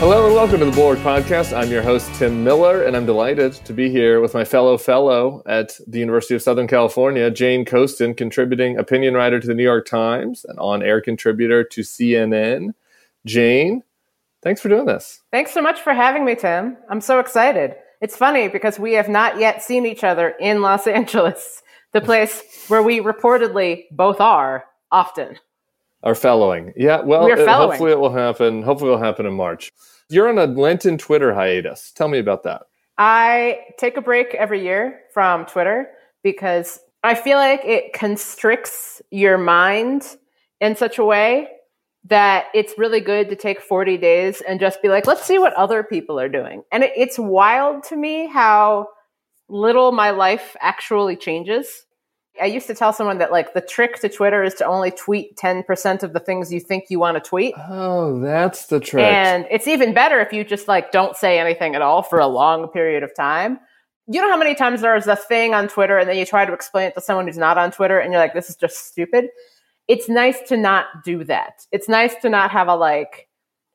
Hello and welcome to the Bulwark Podcast. I'm your host, Tim Miller, and I'm delighted to be here with my fellow fellow at the University of Southern California, Jane Coaston, contributing opinion writer to the New York Times and on air contributor to CNN. Jane, thanks for doing this. Thanks so much for having me, Tim. I'm so excited. It's funny because we have not yet seen each other in Los Angeles, the place where we reportedly both are often. Are fellowing. Yeah, well, uh, fellowing. hopefully it will happen. Hopefully it will happen in March. You're on a Lenten Twitter hiatus. Tell me about that. I take a break every year from Twitter because I feel like it constricts your mind in such a way that it's really good to take 40 days and just be like, let's see what other people are doing. And it, it's wild to me how little my life actually changes. I used to tell someone that like the trick to Twitter is to only tweet 10% of the things you think you want to tweet. Oh, that's the trick. And it's even better if you just like don't say anything at all for a long period of time. You know how many times there's a thing on Twitter and then you try to explain it to someone who's not on Twitter and you're like, this is just stupid. It's nice to not do that. It's nice to not have a like,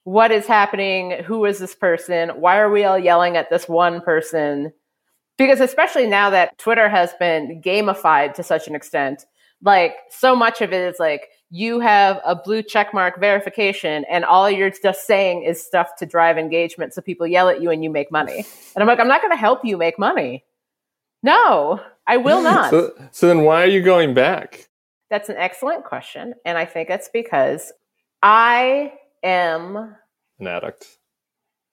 what is happening? Who is this person? Why are we all yelling at this one person? Because especially now that Twitter has been gamified to such an extent, like so much of it is like you have a blue checkmark verification and all you're just saying is stuff to drive engagement so people yell at you and you make money. And I'm like, I'm not going to help you make money. No, I will not. So, so then why are you going back? That's an excellent question. And I think it's because I am An addict.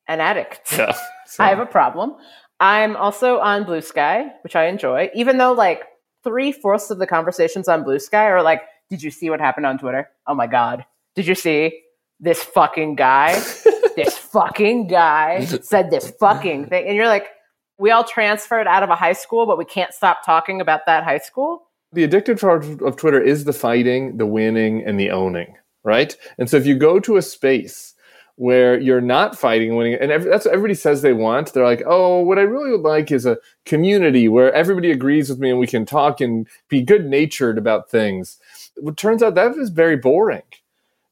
an addict. Yeah. So- I have a problem. I'm also on Blue Sky, which I enjoy, even though like three fourths of the conversations on Blue Sky are like, Did you see what happened on Twitter? Oh my God. Did you see this fucking guy? this fucking guy said this fucking thing. And you're like, We all transferred out of a high school, but we can't stop talking about that high school. the addictive part of Twitter is the fighting, the winning, and the owning, right? And so if you go to a space where you're not fighting and winning, and ev- that's what everybody says they want, they're like, oh, what I really would like is a community where everybody agrees with me and we can talk and be good natured about things. It turns out that is very boring.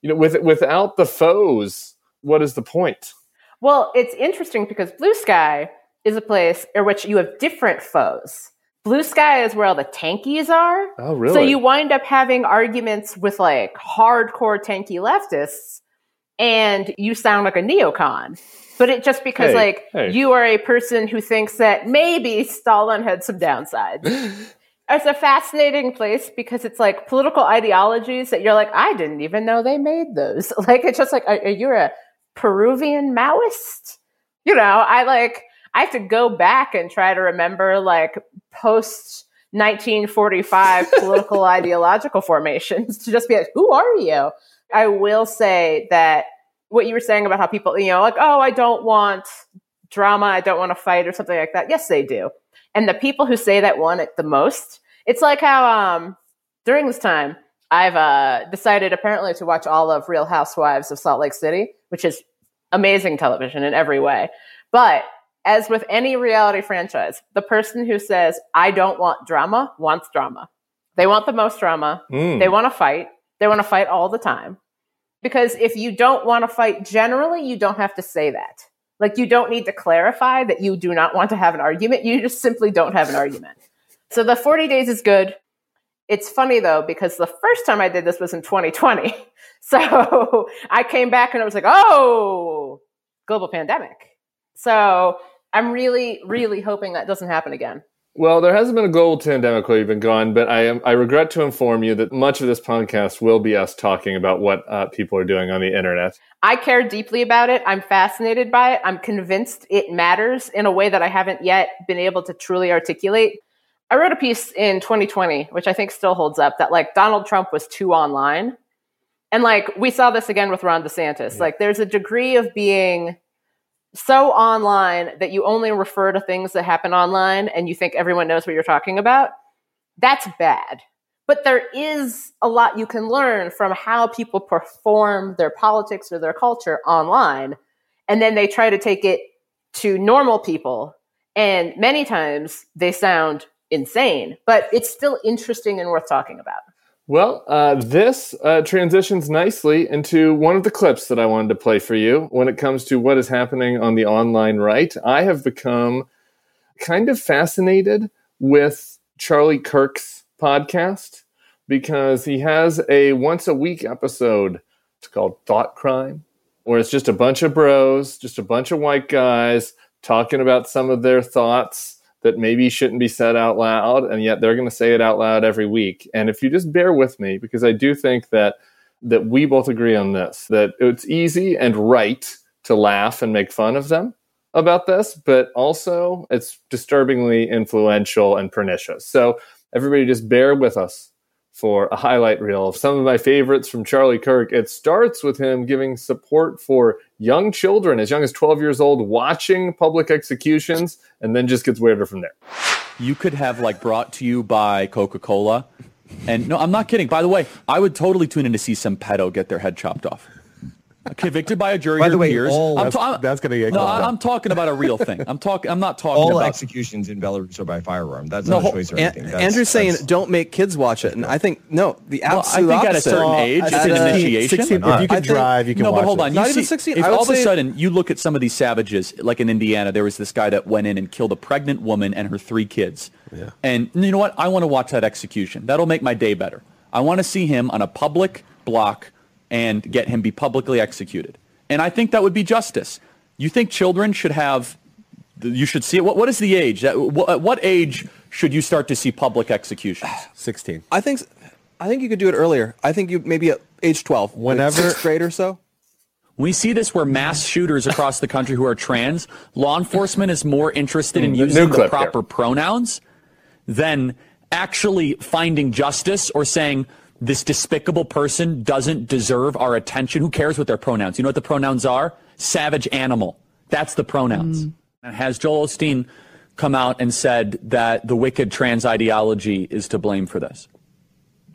You know, with without the foes, what is the point? Well, it's interesting because Blue Sky is a place in which you have different foes. Blue Sky is where all the tankies are. Oh, really? So you wind up having arguments with like hardcore tanky leftists, and you sound like a neocon. But it just because Hey, like hey. you are a person who thinks that maybe Stalin had some downsides. it's a fascinating place because it's like political ideologies that you're like, I didn't even know they made those. Like it's just like, are, are a Peruvian Maoist? You know, I like I have to go back and try to remember like post 1945 political ideological formations to just be like, who are you? I will say that what you were saying about how people, you know, like, oh, I don't want drama, I don't want to fight or something like that. Yes, they do. And the people who say that want it the most, it's like how um, during this time, I've uh, decided apparently to watch all of Real Housewives of Salt Lake City, which is amazing television in every way. But as with any reality franchise, the person who says, I don't want drama wants drama. They want the most drama. Mm. They want to fight. They want to fight all the time. Because if you don't want to fight generally, you don't have to say that. Like, you don't need to clarify that you do not want to have an argument. You just simply don't have an argument. So the 40 days is good. It's funny though, because the first time I did this was in 2020. So I came back and it was like, oh, global pandemic. So I'm really, really hoping that doesn't happen again. Well, there hasn't been a global pandemic while you've been gone, but I am I regret to inform you that much of this podcast will be us talking about what uh, people are doing on the internet. I care deeply about it. I'm fascinated by it. I'm convinced it matters in a way that I haven't yet been able to truly articulate. I wrote a piece in 2020, which I think still holds up, that like Donald Trump was too online. And like we saw this again with Ron DeSantis. Like there's a degree of being so online that you only refer to things that happen online and you think everyone knows what you're talking about. That's bad. But there is a lot you can learn from how people perform their politics or their culture online. And then they try to take it to normal people. And many times they sound insane, but it's still interesting and worth talking about. Well, uh, this uh, transitions nicely into one of the clips that I wanted to play for you when it comes to what is happening on the online right. I have become kind of fascinated with Charlie Kirk's podcast because he has a once a week episode. It's called Thought Crime, where it's just a bunch of bros, just a bunch of white guys talking about some of their thoughts that maybe shouldn't be said out loud, and yet they're going to say it out loud every week. And if you just bear with me, because I do think that that we both agree on this, that it's easy and right to laugh and make fun of them about this, but also it's disturbingly influential and pernicious. So everybody just bear with us for a highlight reel of some of my favorites from Charlie Kirk. It starts with him giving support for young children as young as 12 years old watching public executions and then just gets weirder from there. You could have like brought to you by Coca-Cola. And no, I'm not kidding. By the way, I would totally tune in to see some pedo get their head chopped off convicted by a jury. By the way, peers. all- I'm That's, ta- that's going to get no, I- out. I'm talking about a real thing. I'm talking. I'm not talking All about. executions in Belarus are by firearm. That's No, not a choice or An- anything. That's- Andrew's saying don't make kids watch it, and I think no, the absolute Well, I absolute think at a certain age, it's an initiation. 16, if you I can think- drive, you can no, watch but hold it. on. Not you even 16. If I would all of a sudden you look at some of these savages, like in Indiana, there was this guy that went in and killed a pregnant woman and her three kids. Yeah. And you know what? I want to watch that execution. That'll make my day better. I want to see him on a public block and get him be publicly executed. And I think that would be justice. You think children should have? You should see it. What, what is the age? That, what, at what age should you start to see public executions? 16. I think I think you could do it earlier. I think you maybe at age twelve, like Whenever- sixth grade or so. We see this where mass shooters across the country who are trans, law enforcement is more interested in mm, using the proper here. pronouns than actually finding justice or saying this despicable person doesn't deserve our attention. Who cares what their pronouns? You know what the pronouns are? Savage animal. That's the pronouns. And Has Joel Osteen come out and said that the wicked trans ideology is to blame for this?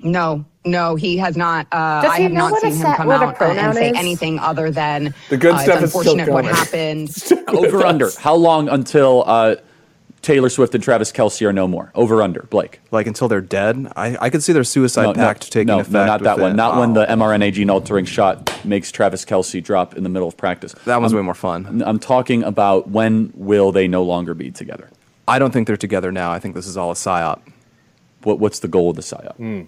No, no, he has not. Uh, Does I have know not what seen a him come what out and- say is? anything other than The good uh, stuff it's is still unfortunate what coming. happened. Over under. How long until uh, Taylor Swift and Travis Kelce are no more? Over under. Blake. Like until they're dead. I, I could see their suicide pact taking no, effect. No, not that one. it. Not when the mRNA gene altering shot makes Travis Kelce drop in the middle of practice. That one's I'm, way more fun. I'm talking about when will they no longer be together? I don't think they're together now. I think this is all a psyop. What, what's the goal of the psyop? Hmm.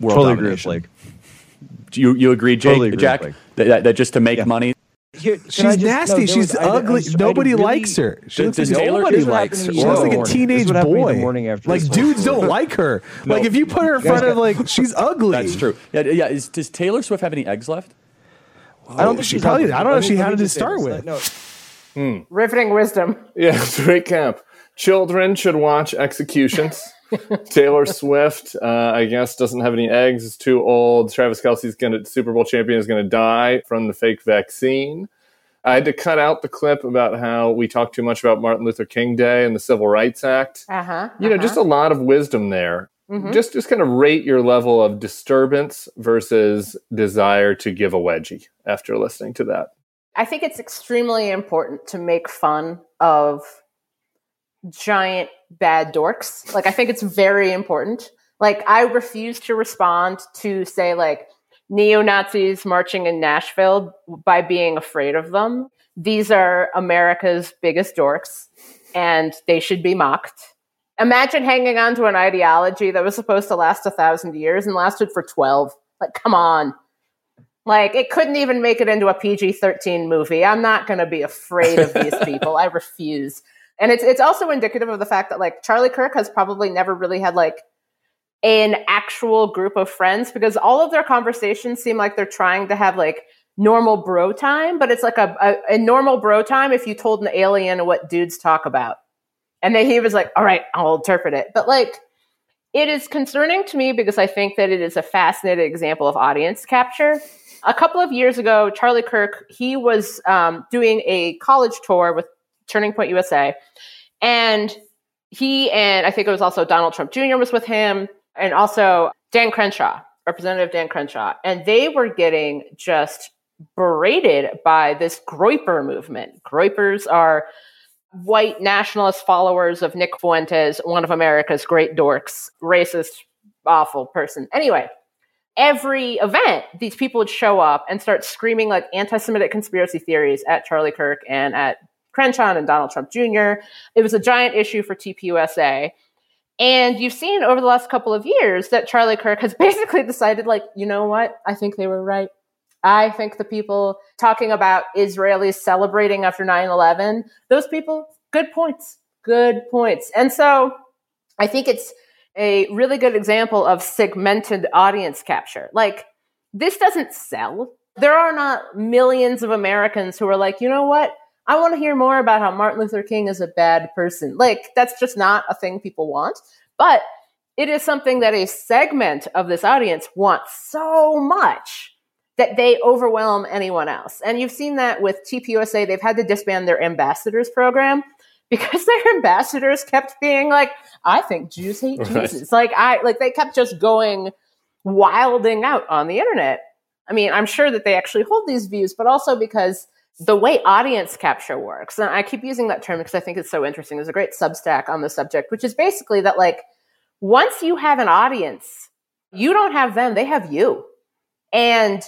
World Totally agree with domination. Blake. Do you, you agree, Jake, Totally agree with Jack, Blake. that, that, that just to make Yeah. money? Here, She's just- no, nasty. there She's was- I- I ugly. was- I Nobody really- likes her. She Does- looks does like Taylor- nobody likes her. She looks like a teenage Here's what happened to me boy. morning after like dudes don't like her. Like if you put her in front of like she's ugly. That's true. Yeah, yeah. Is, does Taylor Swift have any eggs left? I don't think She probably- ugly. I don't know Let if me- she let had me it to start this. with. Hmm. No, Riveting wisdom. Yeah, it's a great camp. Children should watch executions. Taylor Swift, uh, I guess, doesn't have any eggs. Is too old. Travis Kelce's gonna Super Bowl champion is gonna die from the fake vaccine. I had to cut out the clip about how we talk too much about Martin Luther King Day and the Civil Rights Act. Uh huh. You know, just a lot of wisdom there. Mm-hmm. Just just kind of rate your level of disturbance versus desire to give a wedgie after listening to that. I think it's extremely important to make fun of giant bad dorks. Like, I think it's very important. Like, I refuse to respond to, say, like, neo Nazis marching in Nashville by being afraid of them. These are America's biggest dorks, and they should be mocked. Imagine hanging on to an ideology that was supposed to last a thousand years and lasted for 12. Like, come on. Like it couldn't even make it into a PG thirteen movie. I'm not going to be afraid of these people. I refuse. And it's it's also indicative of the fact that like Charlie Kirk has probably never really had like an actual group of friends because all of their conversations seem like they're trying to have like normal bro time, but it's like a, a, a normal bro time if you told an alien what dudes talk about. And then he was like, all right, I'll interpret it. But like, it is concerning to me because I think that it is a fascinating example of audience capture. A couple of years ago, Charlie Kirk, he was um, doing a college tour with Turning Point USA. And he and I think it was also Donald Trump Jr. was with him, and also Dan Crenshaw, Representative Dan Crenshaw. And they were getting just berated by this Groyper movement. Groypers are white nationalist followers of Nick Fuentes, one of America's great dorks, racist awful person. Anyway, every event, these people would show up and start screaming like anti Semitic conspiracy theories at Charlie Kirk and at Crenshaw and Donald Trump Jr. It was a giant issue for TPUSA. And you've seen over the last couple of years that Charlie Kirk has basically decided, like, you know what? I think they were right. I think the people talking about Israelis celebrating after 9 11, those people, good points, good points. And so I think it's a really good example of segmented audience capture. Like, this doesn't sell. There are not millions of Americans who are like, you know what? I want to hear more about how Martin Luther King is a bad person. Like, that's just not a thing people want. But it is something that a segment of this audience wants so much that they overwhelm anyone else. And you've seen that with TPUSA. They've had to disband their ambassadors program because their ambassadors kept being like, I think Jews hate Right. Jesus. Like I like they kept just going wilding out on the internet. I mean, I'm sure that they actually hold these views, but also because the way audience capture works, and I keep using that term because I think it's so interesting. There's a great Substack on the subject, which is basically that like once you have an audience, you don't have them, they have you. And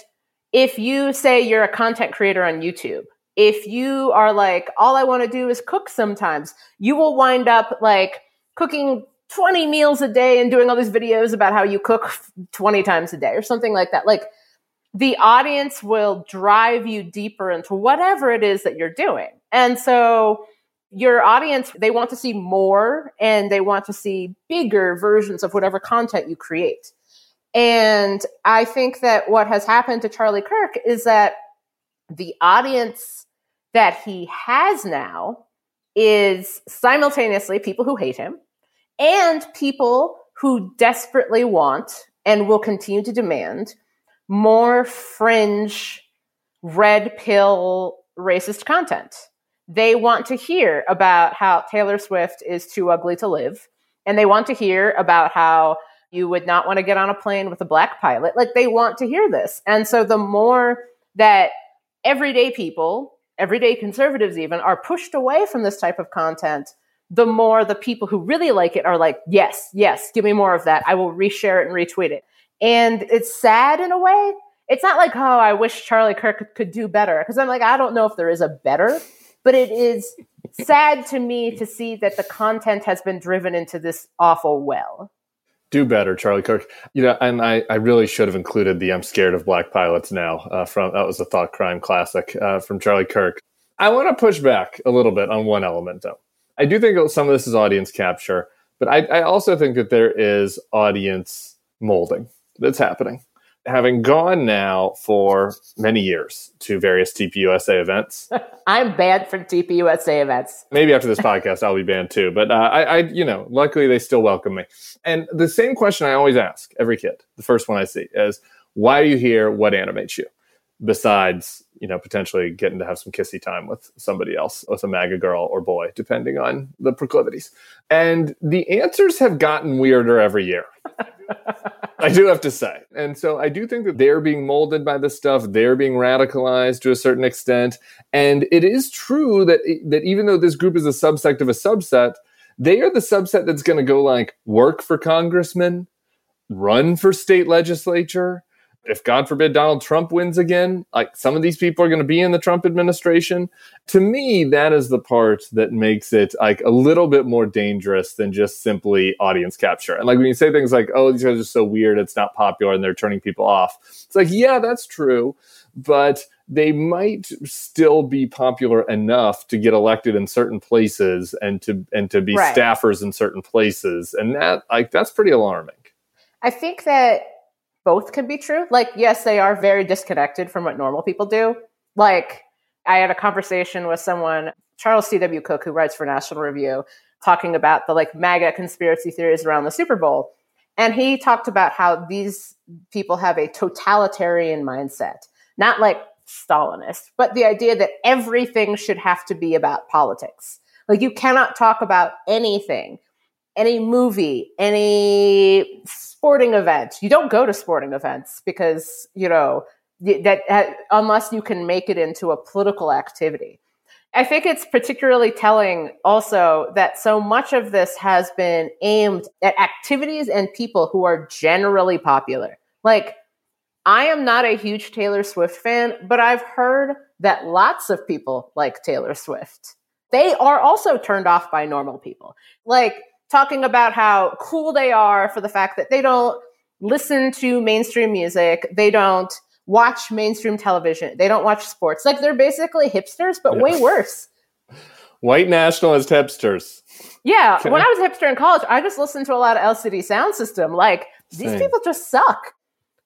if you say you're a content creator on YouTube, if you are like, all I want to do is cook sometimes, you will wind up like cooking 20 meals a day and doing all these videos about how you cook 20 times a day or something like that. Like the audience will drive you deeper into whatever it is that you're doing. And so your audience, they want to see more and they want to see bigger versions of whatever content you create. And I think that what has happened to Charlie Kirk is that the audience that he has now is simultaneously people who hate him and people who desperately want and will continue to demand more fringe, red pill, racist content. They want to hear about how Taylor Swift is too ugly to live, and they want to hear about how you would not want to get on a plane with a black pilot. Like they want to hear this. And so the more that everyday people, everyday conservatives even, are pushed away from this type of content, the more the people who really like it are like, yes, yes, give me more of that. I will reshare it and retweet it. And it's sad in a way. It's not like, oh, I wish Charlie Kirk could do better. Because I'm like, I don't know if there is a better, but it is sad to me to see that the content has been driven into this awful well. Do better, Charlie Kirk. You know, and I, I really should have included the "I'm scared of black pilots now" uh, from that was a thought crime classic uh, from Charlie Kirk. I want to push back a little bit on one element, though. I do think some of this is audience capture, but I, I also think that there is audience molding that's happening. Having gone now for many years to various TPUSA events, I'm banned from TPUSA events. maybe after this podcast I'll be banned too. But uh, I, I, you know, luckily they still welcome me. And the same question I always ask every kid, the first one I see is, "Why are you here? What animates you?" Besides, you know, potentially getting to have some kissy time with somebody else, with a MAGA girl or boy, depending on the proclivities. And the answers have gotten weirder every year. I do have to say. And so I do think that they're being molded by this stuff. They're being radicalized to a certain extent. And it is true that, that even though this group is a subsect of a subset, they are the subset that's going to go like work for congressmen, run for state legislature. If God forbid Donald Trump wins again, like some of these people are going to be in the Trump administration. To me, that is the part that makes it like a little bit more dangerous than just simply audience capture. And like when you say things like, oh, these guys are so weird, it's not popular, and they're turning people off, it's like, yeah, that's true. But they might still be popular enough to get elected in certain places and to and to be Right. staffers in certain places. And that like that's pretty alarming. I think that both can be true. Like, yes, they are very disconnected from what normal people do. Like, I had a conversation with someone, Charles C.W. Cooke, who writes for National Review, talking about the like MAGA conspiracy theories around the Super Bowl. And he talked about how these people have a totalitarian mindset, not like Stalinist, but the idea that everything should have to be about politics. Like, you cannot talk about anything any movie, any sporting event. You don't go to sporting events because, you know, that unless you can make it into a political activity. I think it's particularly telling also that so much of this has been aimed at activities and people who are generally popular. Like, I am not a huge Taylor Swift fan, but I've heard that lots of people like Taylor Swift. They are also turned off by normal people. Like, talking about how cool they are for the fact that they don't listen to mainstream music, they don't watch mainstream television. They don't watch sports. Like they're basically hipsters, but yeah. way worse. White nationalist hipsters. Yeah. Okay. When I was a hipster in college, I just listened to a lot of LCD Soundsystem. Like these Same. people just suck.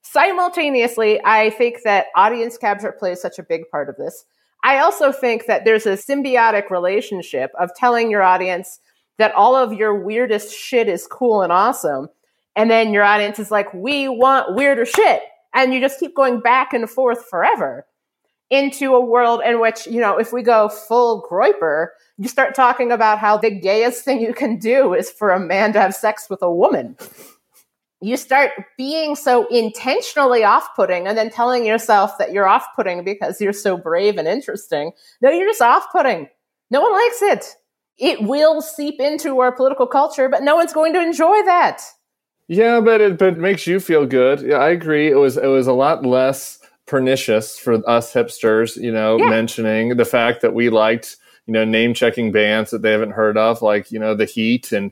Simultaneously, I think that audience capture plays such a big part of this. I also think that there's a symbiotic relationship of telling your audience that all of your weirdest shit is cool and awesome. And then your audience is like, we want weirder shit and you just keep going back and forth forever into a world in which, you know, if we go full Groyper, you start talking about how the gayest thing you can do is for a man to have sex with a woman. You start being so intentionally off putting and then telling yourself that you're off putting because you're so brave and interesting. No, you're just off putting. No one likes it. It will seep into our political culture, but no one's going to enjoy that. Yeah, but it but it makes you feel good. Yeah, I agree. It was it was a lot less pernicious for us hipsters, you know, yeah. mentioning the fact that we liked, you know, name checking bands that they haven't heard of, like, you know, The Heat and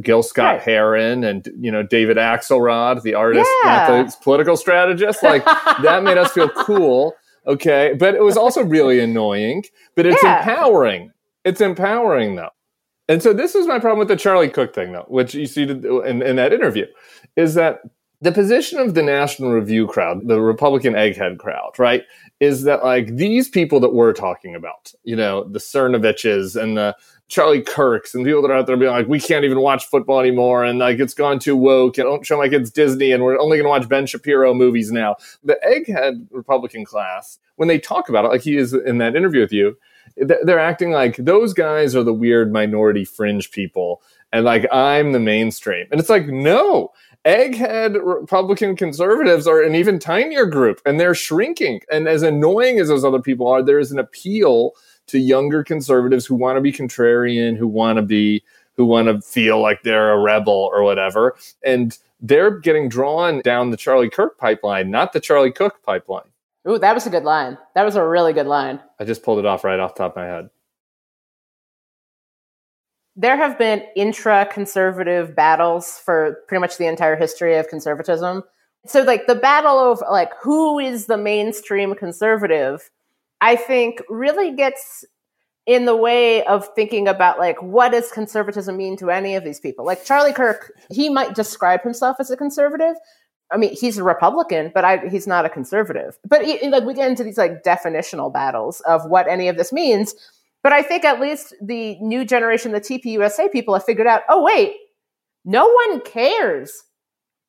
Gil Scott right. Heron and, you know, David Axelrod, the artist, yeah. not the political strategist. Like, that made us feel cool. Okay. But it was also really annoying, but it's yeah. empowering. It's empowering, though. And so this is my problem with the Charlie Cooke thing, though, which you see in, in that interview, is that the position of the National Review crowd, the Republican egghead crowd, right, is that like these people that we're talking about, you know, the Cernoviches and the Charlie Kirks and people that are out there being like, we can't even watch football anymore, and like it's gone too woke, and don't show my kids Disney, and we're only going to watch Ben Shapiro movies now. The egghead Republican class, when they talk about it, like he is in that interview with you, they're acting like those guys are the weird minority fringe people and like I'm the mainstream. And it's like, no, egghead Republican conservatives are an even tinier group and they're shrinking. And as annoying as those other people are, there is an appeal to younger conservatives who want to be contrarian, who want to be, who want to feel like they're a rebel or whatever. And they're getting drawn down the Charlie Kirk pipeline, not the Charlie Cooke pipeline. Ooh, that was a good line. That was a really good line. I just pulled it off right off top of my head. There have been intra conservative battles for pretty much the entire history of conservatism. So, like, the battle of, like, who is the mainstream conservative, I think really gets in the way of thinking about, like, what does conservatism mean to any of these people? Like, Charlie Kirk, he might describe himself as a conservative, I mean, he's a Republican, but I, he's not a conservative. But he, like we get into these like definitional battles of what any of this means. But I think at least the new generation, the TPUSA people, have figured out. Oh wait, no one cares.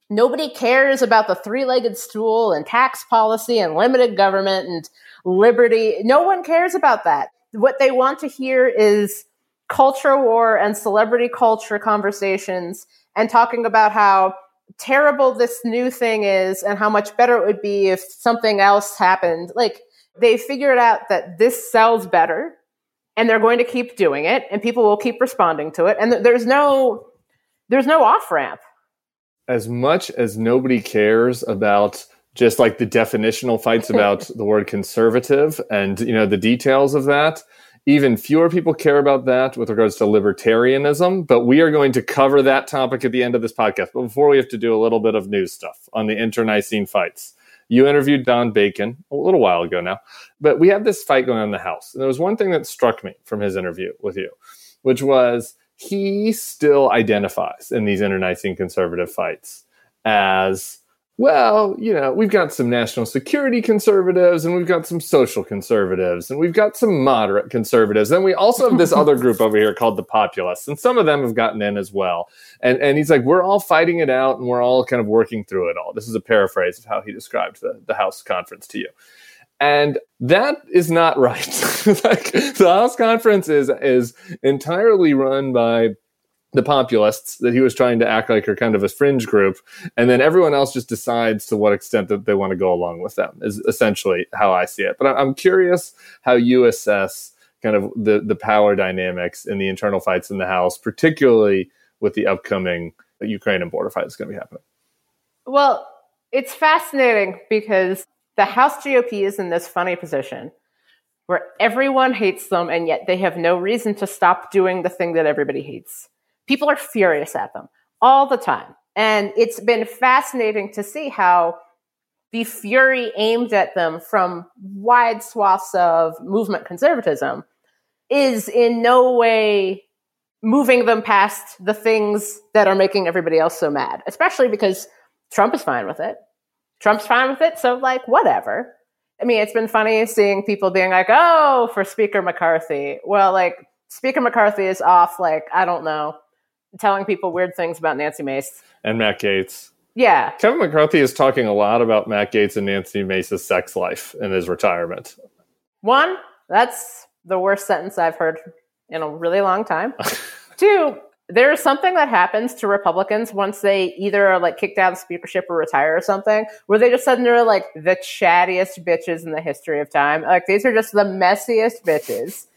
Nobody cares about the three-legged stool and tax policy and limited government and liberty. No one cares about that. What they want to hear is culture war and celebrity culture conversations and talking about how terrible this new thing is and how much better it would be if something else happened. Like they figured out that this sells better and they're going to keep doing it and people will keep responding to it and there's no there's no off ramp. As much as nobody cares about just like the definitional fights about the word conservative and you know the details of that even fewer people care about that with regards to libertarianism, but we are going to cover that topic at the end of this podcast. But before we have to do a little bit of news stuff on the internecine fights. You interviewed Don Bacon a little while ago now, but we have this fight going on in the House. And there was one thing that struck me from his interview with you, which was he still identifies in these internecine conservative fights as well, you know, we've got some national security conservatives and we've got some social conservatives and we've got some moderate conservatives. And we also have this other group over here called the populists. And some of them have gotten in as well. And, and he's like, we're all fighting it out and we're all kind of working through it all. This is a paraphrase of how he described the, the House conference to you. And that is not right. like the House conference is, is entirely run by the populists that he was trying to act like are kind of a fringe group and then everyone else just decides to what extent that they want to go along with them is essentially how i see it but i'm curious how you assess kind of the the power dynamics and the internal fights in the House, particularly with the upcoming Ukraine and border fight that's going to be happening. Well, it's fascinating because the House GOP is in this funny position where everyone hates them and yet they have no reason to stop doing the thing that everybody hates. People are furious at them all the time. And it's been fascinating to see how the fury aimed at them from wide swaths of movement conservatism is in no way moving them past the things that are making everybody else so mad, especially because Trump is fine with it. Trump's fine with it, so like whatever. I mean, it's been funny seeing people being like, "Oh, for Speaker McCarthy." Well, like Speaker McCarthy is off like, I don't know, telling people weird things about Nancy Mace and Matt Gaetz. Yeah. Kevin McCarthy is talking a lot about Matt Gaetz and Nancy Mace's sex life in his retirement. One, that's the worst sentence I've heard in a really long time. Two, there's something that happens to Republicans once they either are like kicked out of the speakership or retire or something, where they just suddenly are like the chattiest bitches in the history of time. Like these are just the messiest bitches.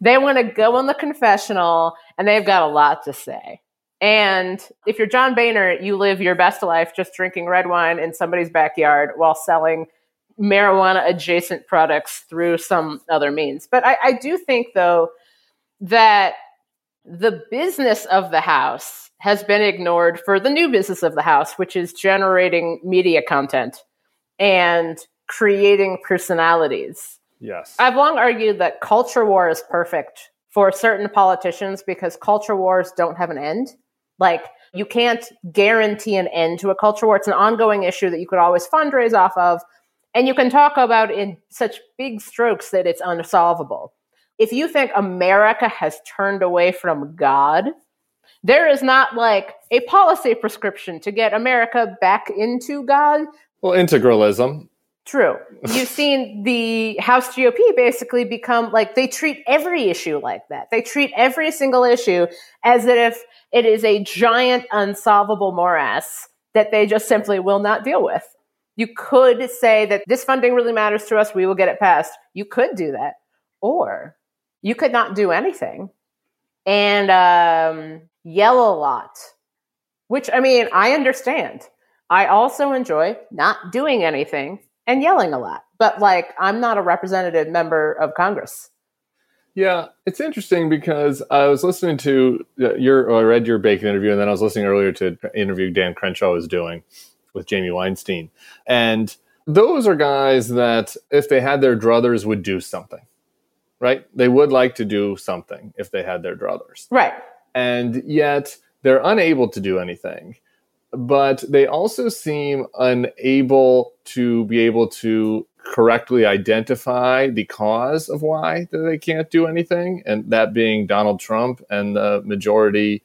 They want to go in the confessional and they've got a lot to say. And if you're John Boehner, you live your best life just drinking red wine in somebody's backyard while selling marijuana adjacent products through some other means. But I, I do think, though, that the business of the house has been ignored for the new business of the house, which is generating media content and creating personalities. Yes. I've long argued that culture war is perfect for certain politicians because culture wars don't have an end. Like, you can't guarantee an end to a culture war. It's an ongoing issue that you could always fundraise off of. And you can talk about in such big strokes that it's unsolvable if you think America has turned away from God, there is not like a policy prescription to get America back into God. Well, integralism. True. You've seen the House GOP basically become like they treat every issue like that. They treat every single issue as if it is a giant unsolvable morass that they just simply will not deal with. You could say that this funding really matters to us, we will get it passed. You could do that. Or you could not do anything and um, yell a lot, which I mean, I understand. I also enjoy not doing anything and yelling a lot, but like, I'm not a representative member of Congress. Yeah, it's interesting because I was listening to uh, your, I read your Bacon interview, and then I was listening earlier to an interview Dan Crenshaw was doing with Jamie Weinstein. And those are guys that, if they had their druthers, would do something right? They would like to do something if they had their druthers. Right. And yet they're unable to do anything. But they also seem unable to be able to correctly identify the cause of why they can't do anything, and that being Donald Trump and the majority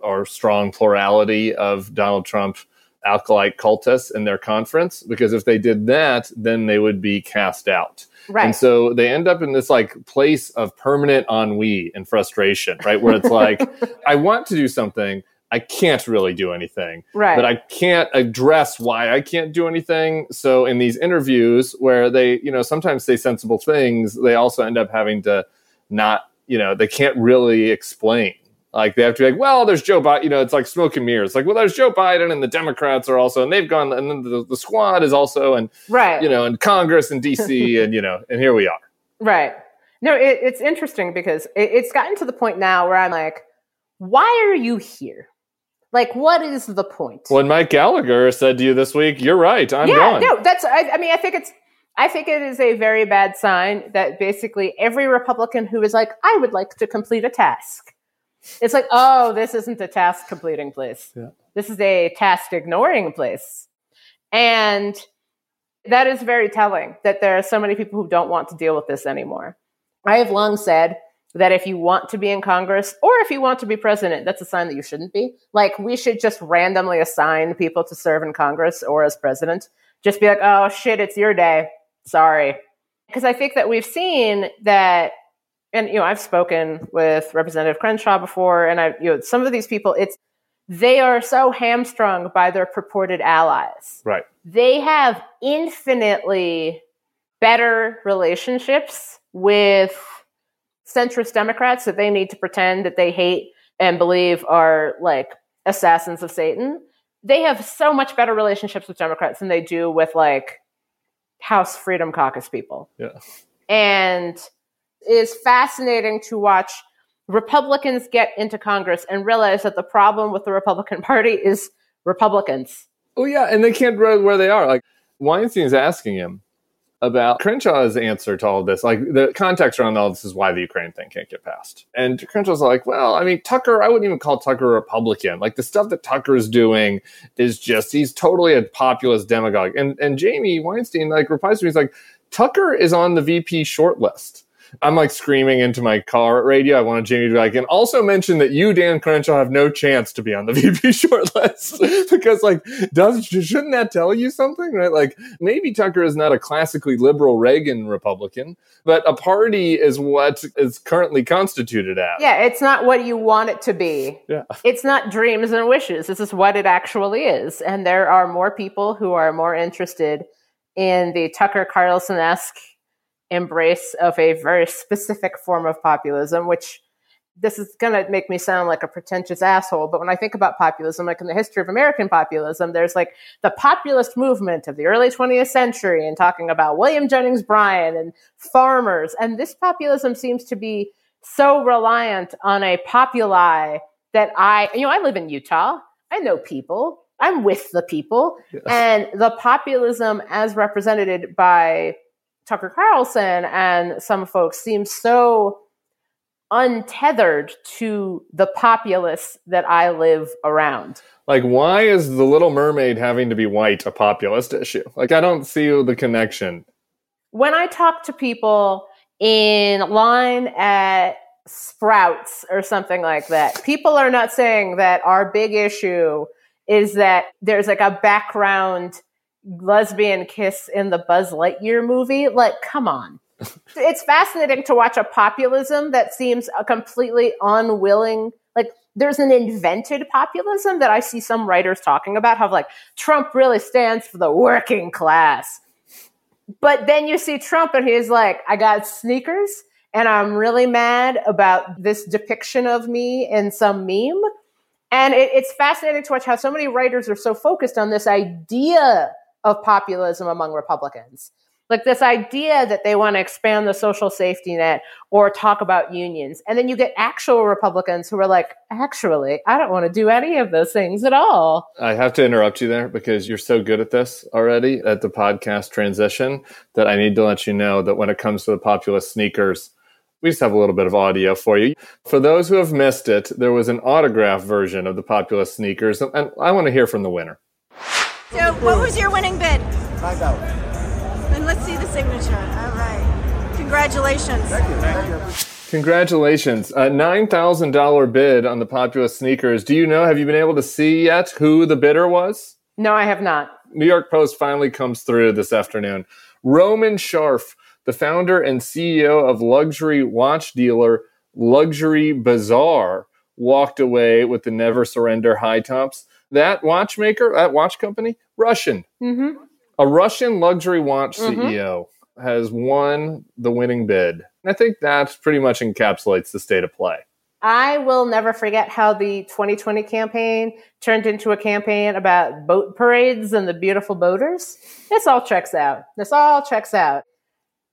or strong plurality of Donald Trump acolyte cultists in their conference. Because if they did that, then they would be cast out. Right. And so they end up in this like place of permanent ennui and frustration, right? Where it's like, I want to do something, I can't really do anything. Right. But I can't address why I can't do anything. So in these interviews where they, you know, sometimes say sensible things, they also end up having to not, you know, they can't really explain like they have to be like, well, there's Joe Biden. You know, it's like smoke and mirrors. Like, well, there's Joe Biden, and the Democrats are also, and they've gone, and then the, the squad is also, and right, you know, and Congress and DC, and you know, and here we are. Right. No, it, it's interesting because it, it's gotten to the point now where I'm like, why are you here? Like, what is the point? When Mike Gallagher said to you this week, "You're right, I'm yeah, gone." no, that's. I, I mean, I think it's. I think it is a very bad sign that basically every Republican who is like, I would like to complete a task it's like, oh, this isn't a task completing place. Yeah. This is a task ignoring place. And that is very telling that there are so many people who don't want to deal with this anymore. I have long said that if you want to be in Congress or if you want to be president, that's a sign that you shouldn't be. Like, we should just randomly assign people to serve in Congress or as president. Just be like, oh, shit, it's your day. Sorry. Because I think that we've seen that and you know I've spoken with Representative Crenshaw before, and I you know some of these people, it's they are so hamstrung by their purported allies. Right. They have infinitely better relationships with centrist Democrats that they need to pretend that they hate and believe are like assassins of Satan, they have so much better relationships with Democrats than they do with like House Freedom Caucus people. Yeah. And it is fascinating to watch Republicans get into Congress and realize that the problem with the Republican Party is Republicans. Oh yeah, and they can't read where they are. Like Weinstein's asking him about Crenshaw's answer to all this. Like the context around all this is why the Ukraine thing can't get passed. And Crenshaw's like, well, I mean, Tucker, I wouldn't even call Tucker a Republican. Like the stuff that Tucker is doing is just he's totally a populist demagogue. And and Jamie Weinstein like replies to me, he's like, Tucker is on the VP short list. I'm like screaming into my car radio. I wanted Jamie to be like, and also mention that you, Dan Crenshaw, have no chance to be on the VP short list because, like, does shouldn't that tell you something, right? Like, maybe Tucker is not a classically liberal Reagan Republican, but a party is what is currently constituted as. Yeah, it's not what you want it to be. Yeah. It's not dreams and wishes. This is what it actually is. And there are more people who are more interested in the Tucker Carlson esque embrace of a very specific form of populism, which this is going to make me sound like a pretentious asshole, but when I think about populism, like in the history of American populism, there's like the populist movement of the early 20th century and talking about William Jennings Bryan and farmers. And this populism seems to be so reliant on a populi that I, you know, I live in Utah. I know people. I'm with the people. Yeah. And the populism as represented by Tucker Carlson and some folks seem so untethered to the populace that I live around. Like, why is the Little Mermaid having to be white a populist issue? Like, I don't see the connection. When I talk to people in line at Sprouts or something like that, people are not saying that our big issue is that there's like a background lesbian kiss in the Buzz Lightyear movie. Like, come on. it's fascinating to watch a populism that seems a completely unwilling. Like, there's an invented populism that I see some writers talking about how, like, Trump really stands for the working class. But then you see Trump and he's like, I got sneakers and I'm really mad about this depiction of me in some meme. And it, it's fascinating to watch how so many writers are so focused on this idea of populism among Republicans. Like this idea that they want to expand the social safety net or talk about unions. And then you get actual Republicans who are like, actually, I don't want to do any of those things at all. I have to interrupt you there because you're so good at this already at the podcast transition that I need to let you know that when it comes to the populist sneakers, we just have a little bit of audio for you. For those who have missed it, there was an autograph version of the populist sneakers, and I want to hear from the winner. So, what was your winning bid? Five dollars. And let's see the signature. All right. Congratulations. Thank you. Thank you. Congratulations. A $9,000 bid on the populist sneakers. Do you know, have you been able to see yet who the bidder was? No, I have not. New York Post finally comes through this afternoon. Roman Sharf, the founder and CEO of luxury watch dealer Luxury Bazaar, walked away with the Never Surrender high tops. That watchmaker, that watch company, Russian. Mm-hmm. A Russian luxury watch Mhm. CEO has won the winning bid. I think that pretty much encapsulates the state of play. I will never forget how the 2020 campaign turned into a campaign about boat parades and the beautiful boaters. This all checks out. This all checks out.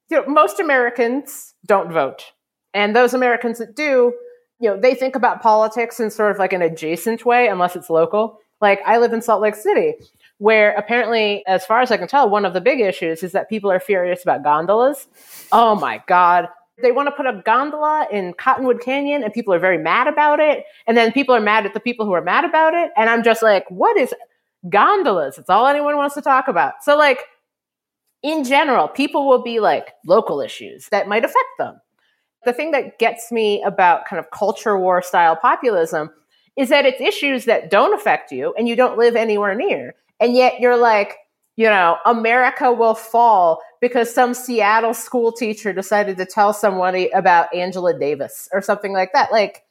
You know, most Americans don't vote. And those Americans that do, you know, they think about politics in sort of like an adjacent way, unless it's local. Like I live in Salt Lake City, where apparently, as far as I can tell, one of the big issues is that people are furious about gondolas. Oh my God. They want to put a gondola in Cottonwood Canyon and people are very mad about it. And then people are mad at the people who are mad about it. And I'm just like, what is gondolas? It's all anyone wants to talk about. So, like, in general, people will be like local issues that might affect them. The thing that gets me about kind of culture war style populism is that it's issues that don't affect you and you don't live anywhere near. And yet you're like, you know, America will fall because some Seattle school teacher decided to tell somebody about Angela Davis or something like that. Like,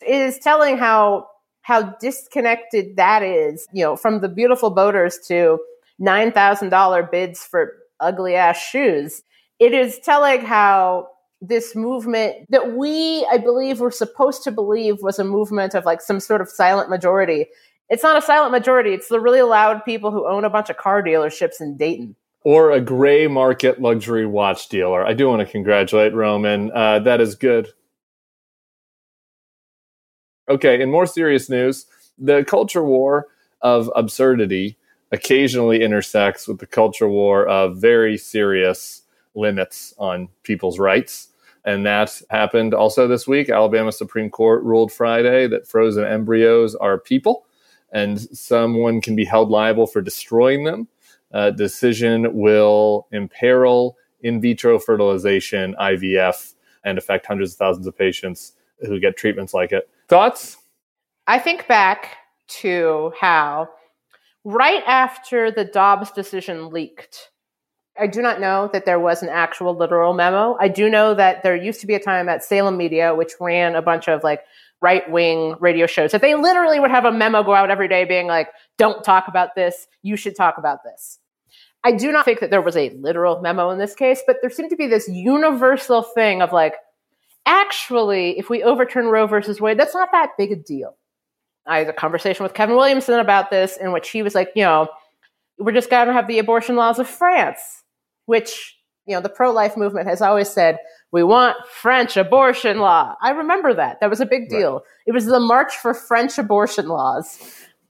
it is telling how how disconnected that is, you know, from the beautiful boaters to nine thousand dollar bids for ugly ass shoes. It is telling how this movement that we, I believe, were supposed to believe was a movement of like some sort of silent majority. It's not a silent majority. It's the really loud people who own a bunch of car dealerships in Dayton. Or a gray market luxury watch dealer. I do want to congratulate Roman. Uh, that is good. Okay, in more serious news, the culture war of absurdity occasionally intersects with the culture war of very serious limits on people's rights. And that happened also this week. Alabama Supreme Court ruled Friday that frozen embryos are people and someone can be held liable for destroying them. Uh, decision will imperil in vitro fertilization, IVF, and affect hundreds of thousands of patients who get treatments like it. Thoughts? I think back to how right after the Dobbs decision leaked, I do not know that there was an actual literal memo. I do know that there used to be a time at Salem Media, which ran a bunch of like right wing radio shows, that they literally would have a memo go out every day being like, don't talk about this. You should talk about this. I do not think that there was a literal memo in this case, but there seemed to be this universal thing of like, actually, if we overturn Roe versus Wade, that's not that big a deal. I had a conversation with Kevin Williamson about this, in which he was like, you know, we're just going to have the abortion laws of France which you know the pro-life movement has always said we want french abortion law. I remember that. That was a big deal. Right. it was the march for french abortion laws.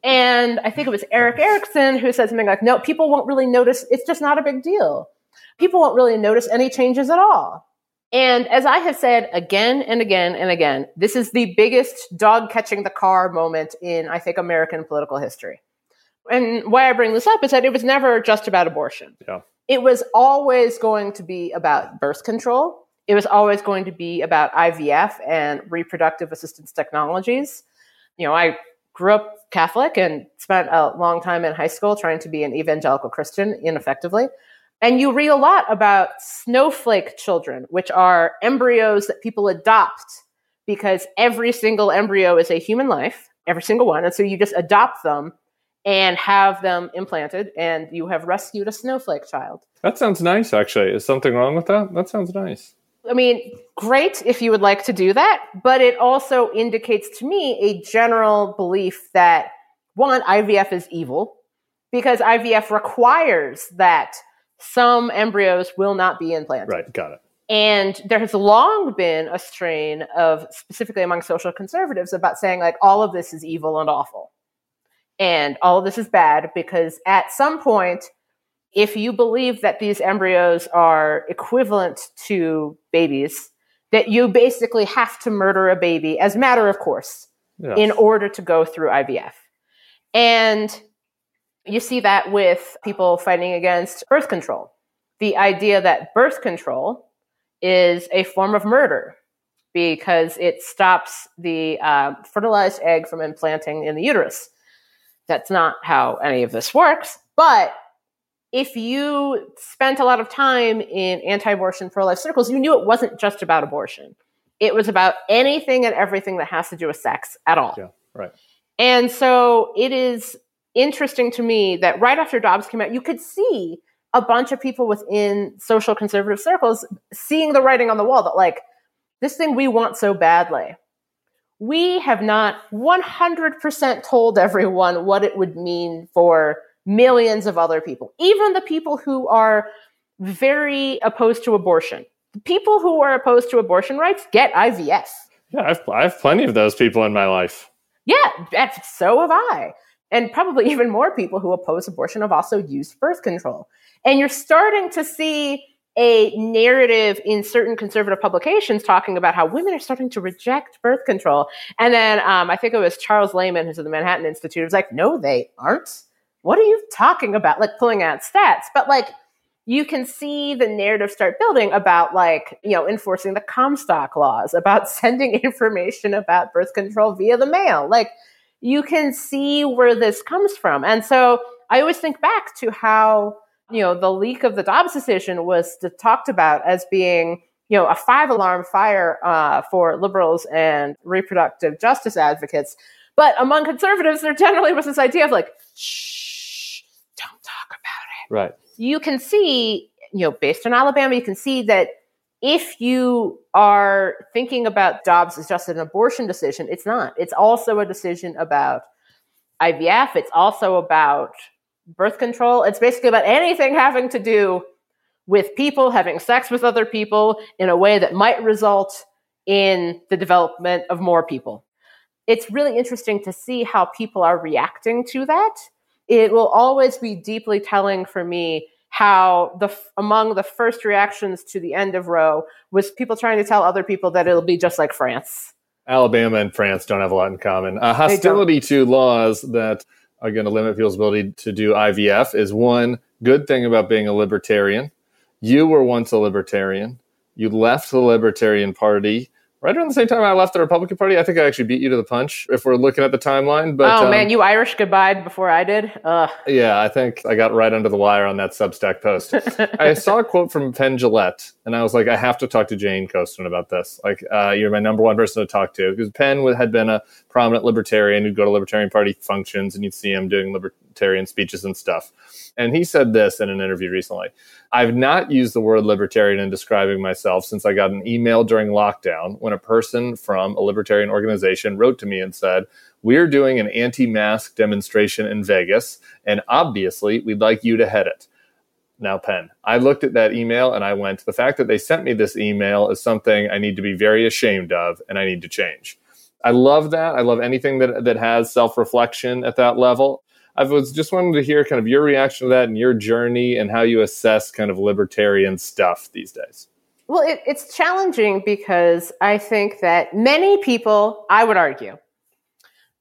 And i think it was erick erickson who said something like no people won't really notice. It's just not a big deal. People won't really notice any changes at all. And as i have said again and again and again this is the biggest dog catching the car moment in i think american political history. And why i bring this up is that it was never just about abortion. Yeah it was always going to be about birth control. It was always going to be about IVF and reproductive assistance technologies. You know, I grew up Catholic and spent a long time in high school trying to be an evangelical Christian ineffectively. And you read a lot about snowflake children, which are embryos that people adopt because every single embryo is a human life, every single one. And so you just adopt them and have them implanted, and you have rescued a snowflake child. That sounds nice, actually. Is something wrong with that? That sounds nice. I mean, great if you would like to do that, but it also indicates to me a general belief that one, IVF is evil because IVF requires that some embryos will not be implanted. Right, got it. And there has long been a strain of, specifically among social conservatives, about saying, like, all of this is evil and awful. And all of this is bad because at some point, if you believe that these embryos are equivalent to babies, that you basically have to murder a baby as matter of course yes. in order to go through IVF. And you see that with people fighting against birth control. The idea that birth control is a form of murder because it stops the uh, fertilized egg from implanting in the uterus. That's not how any of this works. But if you spent a lot of time in anti abortion, pro life circles, you knew it wasn't just about abortion. It was about anything and everything that has to do with sex at all. Yeah, right. And so it is interesting to me that right after Dobbs came out, you could see a bunch of people within social conservative circles seeing the writing on the wall that, like, this thing we want so badly we have not 100% told everyone what it would mean for millions of other people, even the people who are very opposed to abortion. The people who are opposed to abortion rights get IVF. Yeah, I've, I have plenty of those people in my life. Yeah, so have I. And probably even more people who oppose abortion have also used birth control. And you're starting to see a narrative in certain conservative publications talking about how women are starting to reject birth control. And then um, I think it was Charles Lehman, who's at the Manhattan Institute, was like, no, they aren't. What are you talking about? Like pulling out stats. But like, you can see the narrative start building about like, you know, enforcing the Comstock laws, about sending information about birth control via the mail. Like, you can see where this comes from. And so I always think back to how you know, the leak of the Dobbs decision was talked about as being, you know, a five alarm fire uh, for liberals and reproductive justice advocates. But among conservatives, there generally was this idea of like, shh, don't talk about it. Right. You can see, you know, based on Alabama, you can see that if you are thinking about Dobbs as just an abortion decision, it's not. It's also a decision about IVF. It's also about birth control. It's basically about anything having to do with people having sex with other people in a way that might result in the development of more people. It's really interesting to see how people are reacting to that. It will always be deeply telling for me how the among the first reactions to the end of Roe was people trying to tell other people that it'll be just like France. Alabama and France don't have a lot in common. Uh, hostility to laws that are going to limit people's ability to do IVF is one good thing about being a libertarian. You were once a libertarian. You left the Libertarian Party right around the same time I left the Republican Party. I think I actually beat you to the punch if we're looking at the timeline. But oh um, man, you Irish goodbye before I did. Ugh. Yeah, I think I got right under the wire on that Substack post. I saw a quote from Penn Jillette, and I was like, I have to talk to Jane Coaston about this. Like, uh, you're my number one person to talk to because Penn had been a prominent libertarian who'd go to Libertarian Party functions, and you'd see him doing libertarian speeches and stuff. And he said this in an interview recently. I've not used the word libertarian in describing myself since I got an email during lockdown when a person from a libertarian organization wrote to me and said, We're doing an anti mask demonstration in Vegas, and obviously we'd like you to head it. Now, Penn, I looked at that email and I went, The fact that they sent me this email is something I need to be very ashamed of and I need to change. I love that. I love anything that, that has self reflection at that level. I was just wanting to hear kind of your reaction to that and your journey and how you assess kind of libertarian stuff these days. Well, it, it's challenging because I think that many people, I would argue,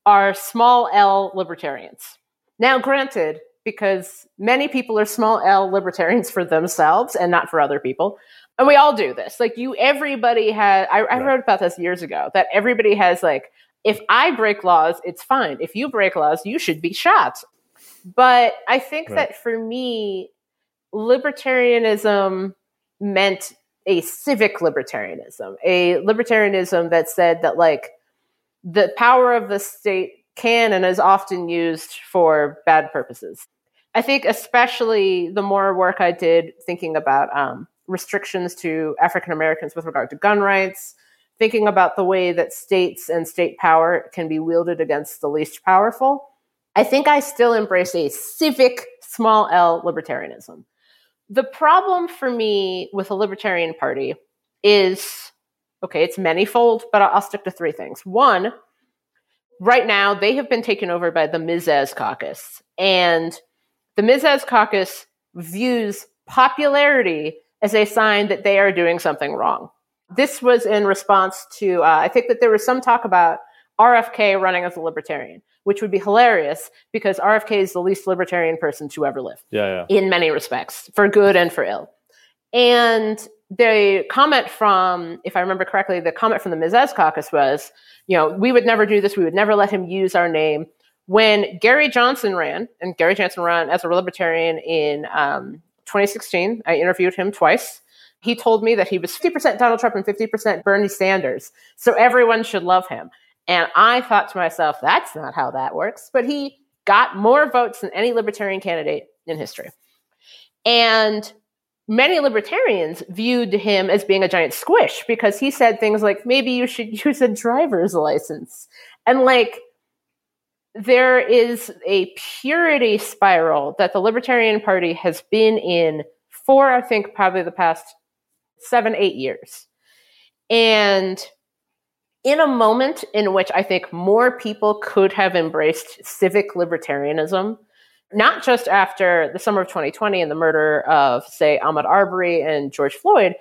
are small L libertarians. Now, granted, because many people are small L libertarians for themselves and not for other people. And we all do this. Like you, everybody has, I, I wrote about this years ago, that everybody has like if I break laws, it's fine. If you break laws, you should be shot. But I think right. that for me, libertarianism meant a civic libertarianism, a libertarianism that said that, like, the power of the state can and is often used for bad purposes. I think, especially the more work I did thinking about um, restrictions to African Americans with regard to gun rights, thinking about the way that states and state power can be wielded against the least powerful, I think I still embrace a civic small L libertarianism. The problem for me with a libertarian party is okay, it's manyfold, but I'll stick to three things. One, right now they have been taken over by the Mises Caucus, and the Mises Caucus views popularity as a sign that they are doing something wrong. This was in response to, uh, I think that there was some talk about RFK running as a libertarian, which would be hilarious because RFK is the least libertarian person to ever live. Yeah, yeah. In many respects, for good and for ill. And the comment from, if I remember correctly, the comment from the Mises caucus was, you know, we would never do this. We would never let him use our name. When Gary Johnson ran, and Gary Johnson ran as a libertarian in um, 2016, I interviewed him twice. He told me that he was 50% Donald Trump and 50% Bernie Sanders. So everyone should love him. And I thought to myself, that's not how that works. But he got more votes than any libertarian candidate in history. And many libertarians viewed him as being a giant squish because he said things like, maybe you should use a driver's license. And like, there is a purity spiral that the Libertarian Party has been in for, I think, probably the past seven, eight years. And in a moment in which I think more people could have embraced civic libertarianism, not just after the summer of 2020 and the murder of, say, Ahmaud Arbery and George Floyd,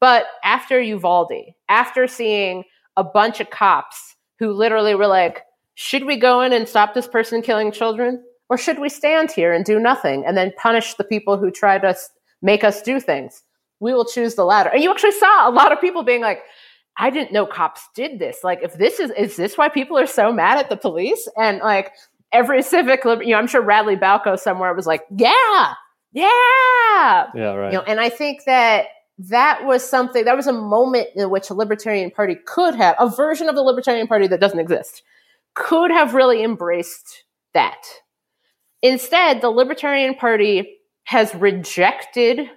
but after Uvalde, after seeing a bunch of cops who literally were like, should we go in and stop this person killing children? Or should we stand here and do nothing and then punish the people who try to make us do things? We will choose the latter. And you actually saw a lot of people being like, I didn't know cops did this. Like, if this is, is this why people are so mad at the police? And like every civic, you know, I'm sure Radley Balko somewhere was like, yeah, yeah. Yeah, right. You know, and I think that that was something, that was a moment in which a Libertarian Party could have, a version of the Libertarian Party that doesn't exist, could have really embraced that. Instead, the Libertarian Party has rejected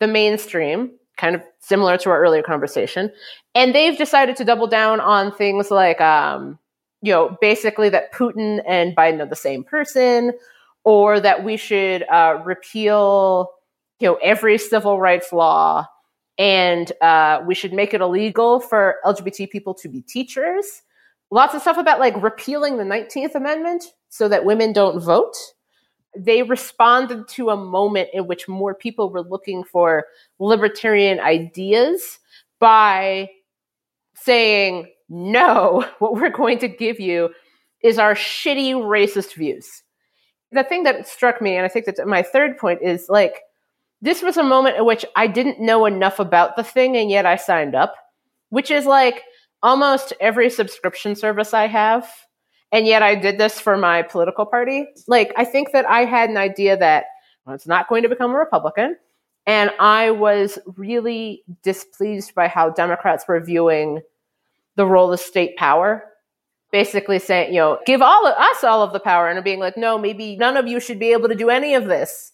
the mainstream, kind of similar to our earlier conversation. And they've decided to double down on things like, um, you know, basically that Putin and Biden are the same person, or that we should uh, repeal, you know, every civil rights law, and uh, we should make it illegal for LGBT people to be teachers. Lots of stuff about like repealing the 19th Amendment so that women don't vote. They responded to a moment in which more people were looking for libertarian ideas by saying, no, what we're going to give you is our shitty racist views. The thing that struck me, and I think that's my third point, is like, this was a moment in which I didn't know enough about the thing, and yet I signed up, which is like almost every subscription service I have. And yet I did this for my political party. Like, I think that I had an idea that I was not going to become a Republican. And I was really displeased by how Democrats were viewing the role of state power. Basically saying, you know, give all of us all of the power and being like, no, maybe none of you should be able to do any of this.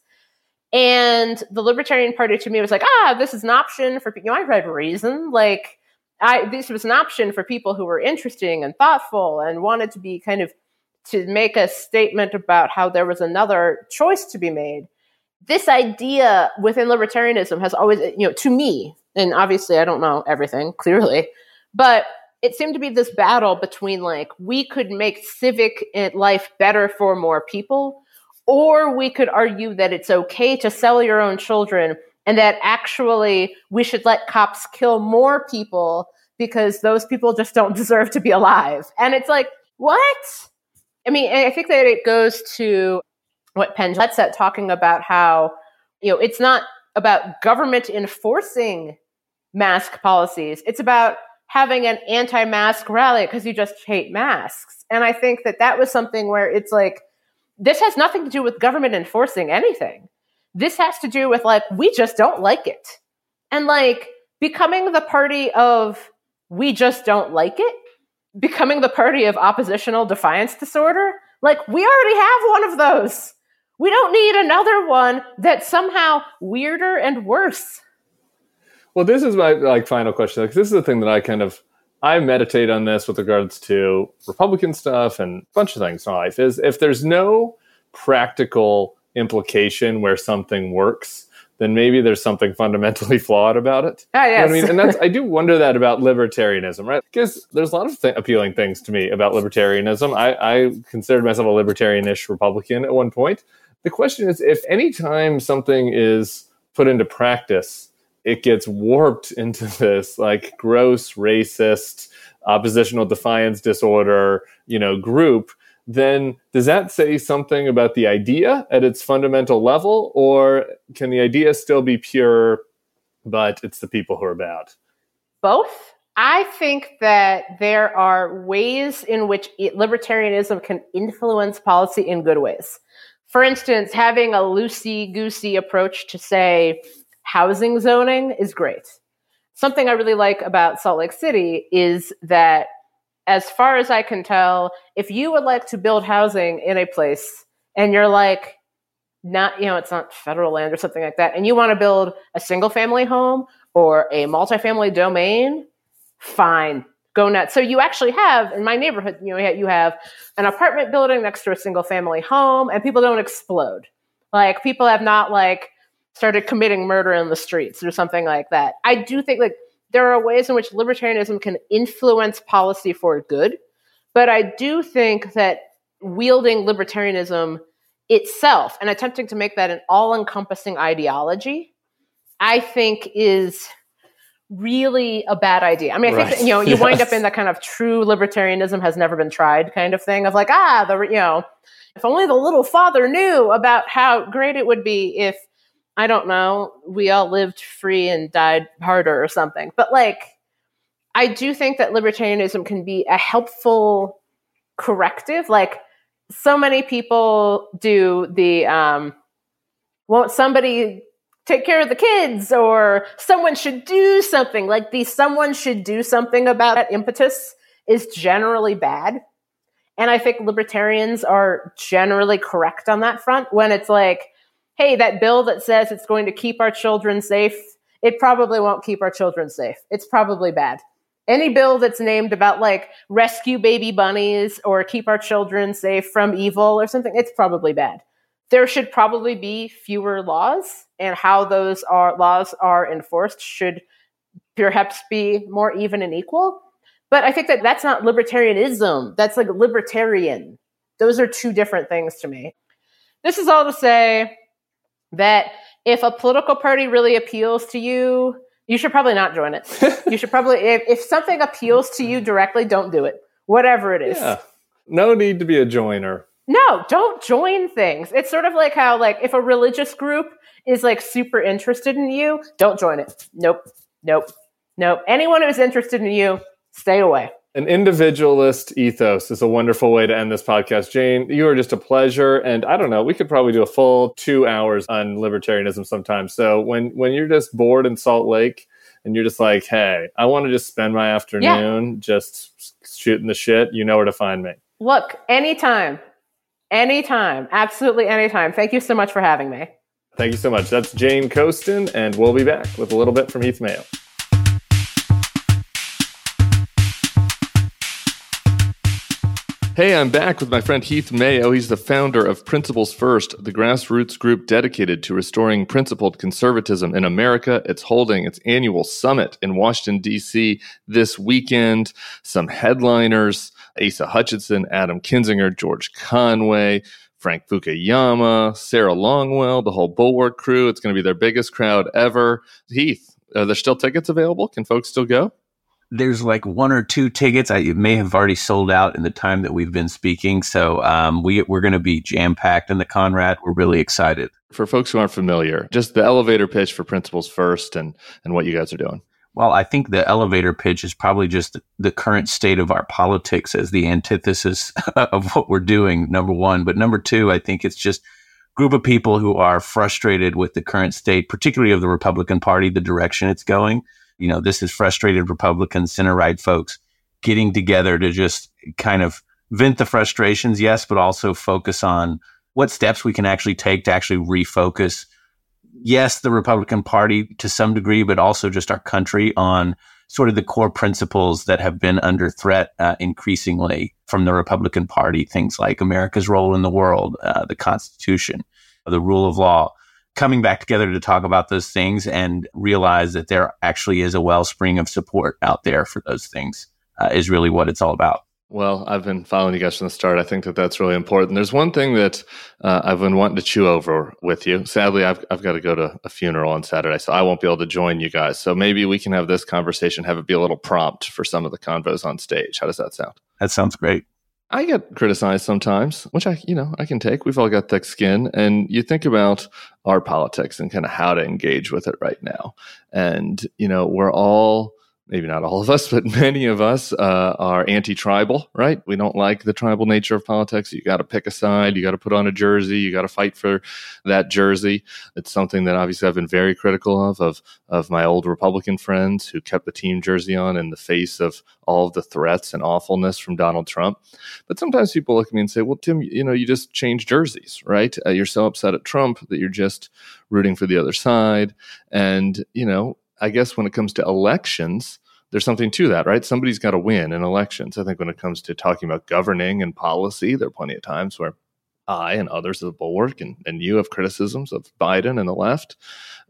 And the Libertarian Party to me was like, ah, this is an option for. You know, I read Reason. Like, I, this was an option for people who were interesting and thoughtful and wanted to be kind of to make a statement about how there was another choice to be made. This idea within libertarianism has always, you know, to me, and obviously I don't know everything clearly, but it seemed to be this battle between like we could make civic eh, life better for more people, or we could argue that it's okay to sell your own children and that actually we should let cops kill more people because those people just don't deserve to be alive. And it's like, what? I mean, I think that it goes to what Penn said, talking about how, you know, it's not about government enforcing mask policies. It's about having an anti-mask rally because you just hate masks. And I think that that was something where it's like, this has nothing to do with government enforcing anything. This has to do with like, we just don't like it. And like becoming the party of we just don't like it, becoming the party of oppositional defiance disorder, like we already have one of those. We don't need another one that's somehow weirder and worse. Well, this is my like final question because this is the thing that I kind of I meditate on this with regards to Republican stuff and a bunch of things in life. Is if there's no practical implication where something works, then maybe there's something fundamentally flawed about it. Ah, yes. You know I mean, and that's I do wonder that about libertarianism, right? Because there's a lot of th- appealing things to me about libertarianism. I, I considered myself a libertarianish Republican at one point. The question is, if any time something is put into practice it gets warped into this like gross racist oppositional defiance disorder you know group then does that say something about the idea at its fundamental level or can the idea still be pure but it's the people who are bad? Both. I think that there are ways in which libertarianism can influence policy in good ways. For instance having a loosey goosey approach to say housing zoning is great. Something I really like about Salt Lake City is that, as far as I can tell, if you would like to build housing in a place and you're like, not, you know, it's not federal land or something like that, and you want to build a single family home or a multifamily domain, fine, go nuts. So you actually have in my neighborhood, you know, you have an apartment building next to a single family home, and people don't explode. Like people have not like started committing murder in the streets or something like that. I do think like there are ways in which libertarianism can influence policy for good, but I do think that wielding libertarianism itself and attempting to make that an all-encompassing ideology, I think is really a bad idea. I mean, I right. think that, you know you yes. wind up in that kind of true libertarianism has never been tried kind of thing of like ah the you know if only the little father knew about how great it would be if I don't know, we all lived free and died harder or something. But like, I do think that libertarianism can be a helpful corrective. Like, so many people do the, um, won't somebody take care of the kids or someone should do something like the someone should do something about that impetus is generally bad. And I think libertarians are generally correct on that front when it's like, hey, that bill that says it's going to keep our children safe it probably won't keep our children safe. It's probably bad. Any bill that's named about like rescue baby bunnies or keep our children safe from evil or something, it's probably bad. There should probably be fewer laws, and how those are laws are enforced should perhaps be more even and equal. But I think that that's not libertarianism. That's like libertarian. Those are two different things to me. This is all to say that if a political party really appeals to you, you should probably not join it. you should probably, if, if something appeals to you directly, don't do it, whatever it is. Yeah. No need to be a joiner. No, don't join things. It's sort of like how, like, if a religious group is like super interested in you, don't join it. Nope, nope, nope. Anyone who's interested in you, stay away. An individualist ethos is a wonderful way to end this podcast. Jane, you are just a pleasure. And I don't know, we could probably do a full two hours on libertarianism sometime. So when, when you're just bored in Salt Lake and you're just like, hey, I want to just spend my afternoon yeah. just shooting the shit, you know where to find me. Look, anytime, anytime, absolutely anytime. Thank you so much for having me. Thank you so much. That's Jane Coaston, and we'll be back with a little bit from Heath Mayo. Hey, I'm back with my friend Heath Mayo. He's the founder of Principles First, the grassroots group dedicated to restoring principled conservatism in America. It's holding its annual summit in Washington, D.C. this weekend. Some headliners Asa Hutchinson, Adam Kinzinger, George Conway, Frank Fukuyama, Sarah Longwell, the whole Bulwark crew. It's going to be their biggest crowd ever. Heath, are there still tickets available? Can folks still go? There's like one or two tickets. I may have already sold out in the time that we've been speaking. So um, we, we're going to be jam packed in the Conrad. We're really excited. For folks who aren't familiar, just the elevator pitch for Principles First and, and what you guys are doing. Well, I think the elevator pitch is probably just the, the current state of our politics as the antithesis of what we're doing, number one. But number two, I think it's just group of people who are frustrated with the current state, particularly of the Republican Party, the direction it's going you know, this is frustrated Republican center right folks getting together to just kind of vent the frustrations, yes, but also focus on what steps we can actually take to actually refocus, yes, the Republican Party to some degree, but also just our country on sort of the core principles that have been under threat uh, increasingly from the Republican Party, things like America's role in the world, uh, the Constitution, the rule of law coming back together to talk about those things and realize that there actually is a wellspring of support out there for those things uh, is really what it's all about. Well, I've been following you guys from the start. I think that that's really important. There's one thing that uh, I've been wanting to chew over with you. Sadly, I've, I've got to go to a funeral on Saturday, so I won't be able to join you guys. So maybe we can have this conversation, have it be a little prompt for some of the convos on stage. How does that sound? That sounds great. I get criticized sometimes, which I, you know, I can take. We've all got thick skin. And you think about our politics and kind of how to engage with it right now. And, you know, we're all maybe not all of us, but many of us uh, are anti-tribal, right? We don't like the tribal nature of politics. You got to pick a side. You got to put on a jersey. You got to fight for that jersey. It's something that obviously I've been very critical of, of, of my old Republican friends who kept the team jersey on in the face of all of the threats and awfulness from Donald Trump. But sometimes people look at me and say, well, Tim, you know, you just change jerseys, right? Uh, you're so upset at Trump that you're just rooting for the other side. And, you know, I guess when it comes to elections, there's something to that, right? Somebody's got to win in elections. I think when it comes to talking about governing and policy, there are plenty of times where I and others of the bulwark and, and you have criticisms of Biden and the left.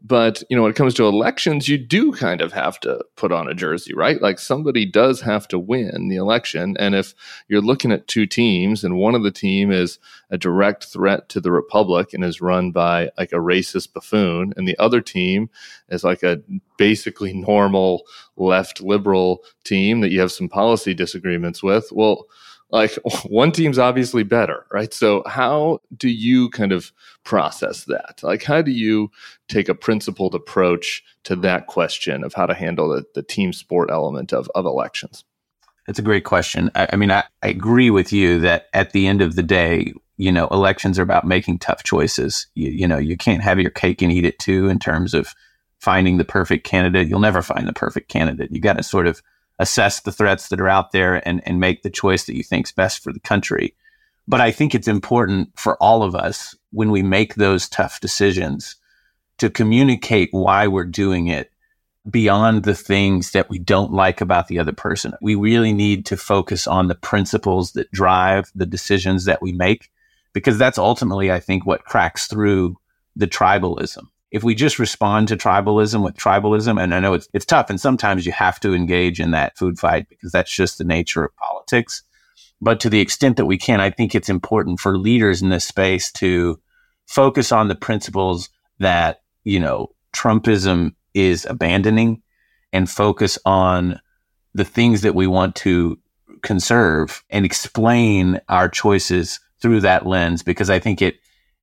But, you know, when it comes to elections, you do kind of have to put on a jersey, right? Like somebody does have to win the election. And if you're looking at two teams and one of the team is a direct threat to the Republic and is run by like a racist buffoon, and the other team is like a basically normal left liberal team that you have some policy disagreements with, well, like one team's obviously better, right? So how do you kind of process that? Like how do you take a principled approach to that question of how to handle the, the team sport element of, of elections? That's a great question. I, I mean, I, I agree with you that at the end of the day, you know, elections are about making tough choices. You, you know, you can't have your cake and eat it too in terms of finding the perfect candidate. You'll never find the perfect candidate. You got to sort of assess the threats that are out there and, and make the choice that you think is best for the country. But I think it's important for all of us when we make those tough decisions to communicate why we're doing it beyond the things that we don't like about the other person. We really need to focus on the principles that drive the decisions that we make, because that's ultimately, I think, what cracks through the tribalism. If we just respond to tribalism with tribalism, and I know it's, it's tough, and sometimes you have to engage in that food fight because that's just the nature of politics. But to the extent that we can, I think it's important for leaders in this space to focus on the principles that, you know, Trumpism is abandoning and focus on the things that we want to conserve and explain our choices through that lens because I think it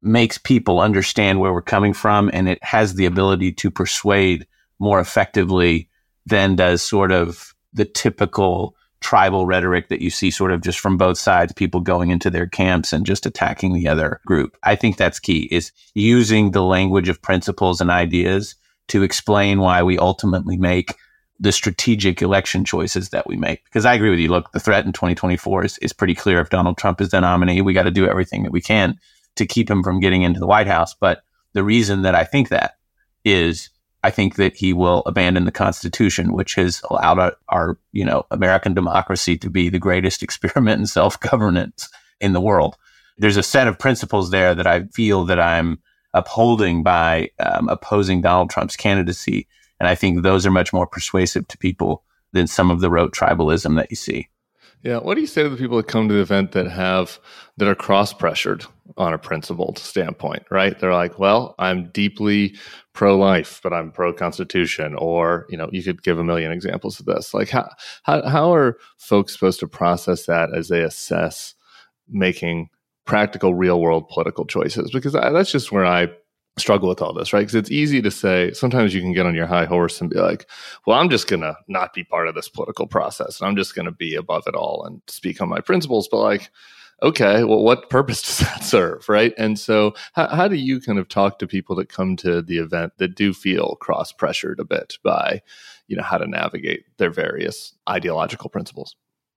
makes people understand where we're coming from and it has the ability to persuade more effectively than does sort of the typical tribal rhetoric that you see sort of just from both sides, people going into their camps and just attacking the other group. I think that's key is using the language of principles and ideas to explain why we ultimately make the strategic election choices that we make. Because I agree with you. Look, the threat in 2024 is, is pretty clear. If Donald Trump is the nominee, we got to do everything that we can to keep him from getting into the White House. But the reason that I think that is I think that he will abandon the Constitution, which has allowed our, our, you know, American democracy to be the greatest experiment in self-governance in the world. There's a set of principles there that I feel that I'm upholding by um, opposing Donald Trump's candidacy, and I think those are much more persuasive to people than some of the rote tribalism that you see. Yeah, what do you say to the people that come to the event that have that are cross pressured on a principled standpoint, right? They're like, well, I'm deeply pro life, but I'm pro constitution. Or, you know, you could give a million examples of this. Like, how, how, how are folks supposed to process that as they assess making practical, real world political choices? Because I, that's just where I struggle with all this, right? Because it's easy to say, sometimes you can get on your high horse and be like, well, I'm just going to not be part of this political process. And I'm just going to be above it all and speak on my principles. But like, okay, well, what purpose does that serve, right? And so, how, how do you kind of talk to people that come to the event that do feel cross pressured a bit by, you know, how to navigate their various ideological principles?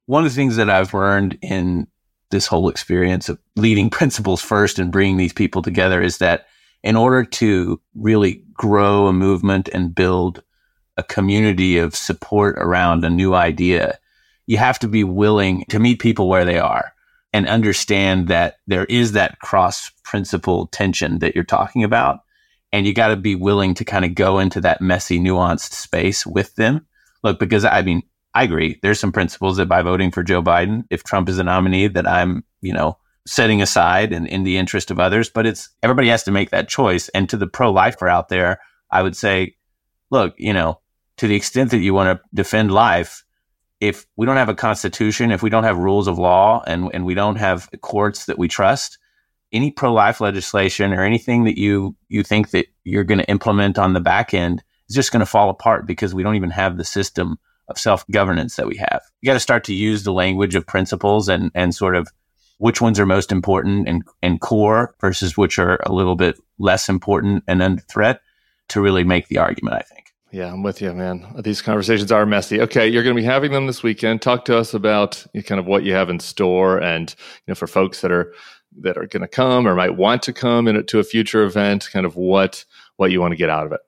One of the things that I've learned in this whole experience of leading principles first and bringing these people together is that in order to really grow a movement and build a community of support around a new idea, you have to be willing to meet people where they are and understand that there is that cross principle tension that you're talking about. And you got to be willing to kind of go into that messy, nuanced space with them. Look, because I mean, I agree. There's some principles that by voting for Joe Biden, if Trump is the nominee, that I'm, you know, setting aside and in the interest of others, but it's everybody has to make that choice. And to the pro lifer out there, I would say, look, you know, to the extent that you want to defend life, if we don't have a constitution, if we don't have rules of law and, and we don't have courts that we trust, any pro life legislation or anything that you, you think that you're going to implement on the back end is just going to fall apart because we don't even have the system of self governance that we have. You got to start to use the language of principles and, and sort of which ones are most important and, and core versus which are a little bit less important and under threat to really make the argument, I think. Yeah, I'm with you, man. These conversations are messy. Okay, you're going to be having them this weekend. Talk to us about kind of what you have in store, and you know, for folks that are that are going to come or might want to come in, to a future event, kind of what what you want to get out of it.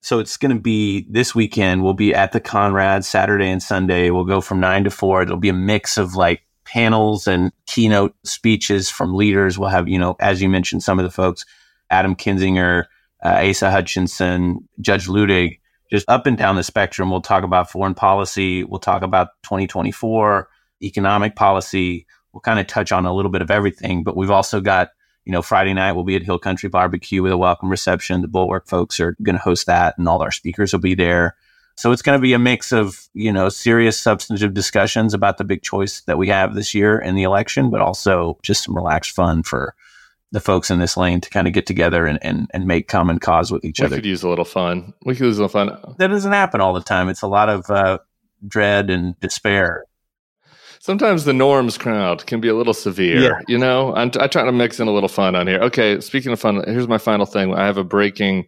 So it's going to be this weekend. We'll be at the Conrad Saturday and Sunday. We'll go from nine to four. It'll be a mix of like panels and keynote speeches from leaders. We'll have, you know, as you mentioned, some of the folks, Adam Kinzinger, uh, Asa Hutchinson, Judge Luttig, just up and down the spectrum. We'll talk about foreign policy. We'll talk about 2024 economic policy. We'll kind of touch on a little bit of everything, but we've also got, you know, Friday night we'll be at Hill Country Barbecue with a welcome reception. The Bulwark folks are going to host that and all our speakers will be there. So it's going to be a mix of, you know, serious substantive discussions about the big choice that we have this year in the election, but also just some relaxed fun for the folks in this lane to kind of get together and, and, and make common cause with each we other. We could use a little fun. We could use a little fun. That doesn't happen all the time. It's a lot of uh, dread and despair. Sometimes the norms crowd can be a little severe. Yeah. You know, I'm, I try to mix in a little fun on here. Okay, speaking of fun, here's my final thing. I have a breaking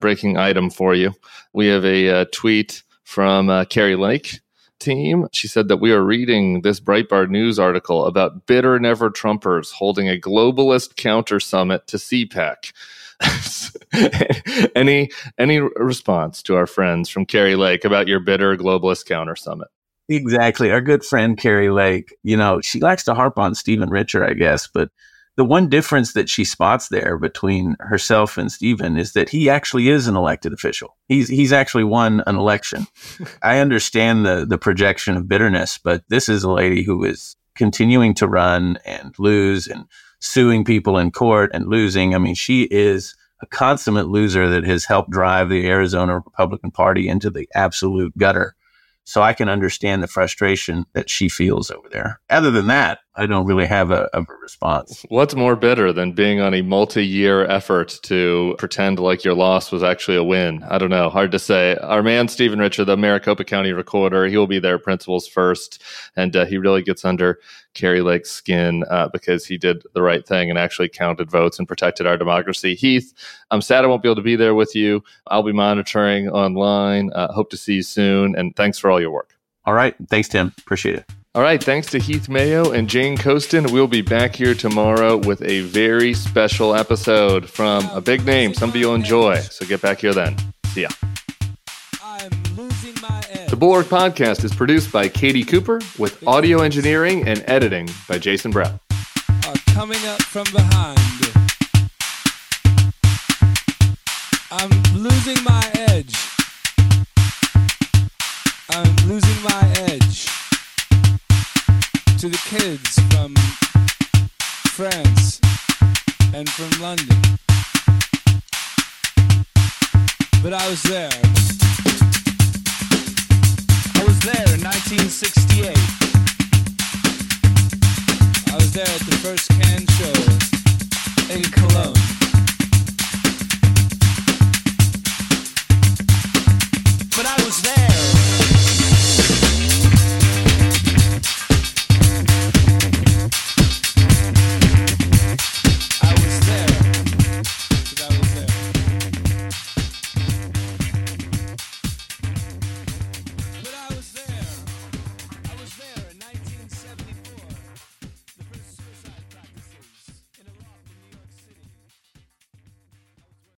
breaking item for you. We have a uh, tweet from uh, Kari Lake team. She said that we are reading this Breitbart news article about bitter never Trumpers holding a globalist counter summit to CPAC. any any response to our friends from Kari Lake about your bitter globalist counter summit? Exactly. Our good friend Kari Lake, you know, she likes to harp on Stephen Richer, I guess, but the one difference that she spots there between herself and Stephen is that he actually is an elected official. He's he's actually won an election. I understand the the projection of bitterness, but this is a lady who is continuing to run and lose and suing people in court and losing. I mean, she is a consummate loser that has helped drive the Arizona Republican Party into the absolute gutter. So I can understand the frustration that she feels over there. Other than that, I don't really have a, a response. What's more bitter than being on a multi-year effort to pretend like your loss was actually a win? I don't know. Hard to say. Our man Stephen Richer, the Maricopa County Recorder, he will be there principles first, and uh, he really gets under Kari Lake's skin uh, because he did the right thing and actually counted votes and protected our democracy. Heath, I'm sad I won't be able to be there with you. I'll be monitoring online. Uh, hope to see you soon, and thanks for all your work. All right. Thanks, Tim. Appreciate it. All right. Thanks to Heath Mayo and Jane Coaston. We'll be back here tomorrow with a very special episode from a big name. Somebody you'll enjoy. So get back here then. See ya. The Bulwark Podcast is produced by Katie Cooper with audio engineering and editing by Jason Brown. Coming up from behind. I'm losing my edge. I'm losing my edge to the kids from France and from London. But I was there. I was there in 1968. I was there at the first can show in Cologne. But I was there.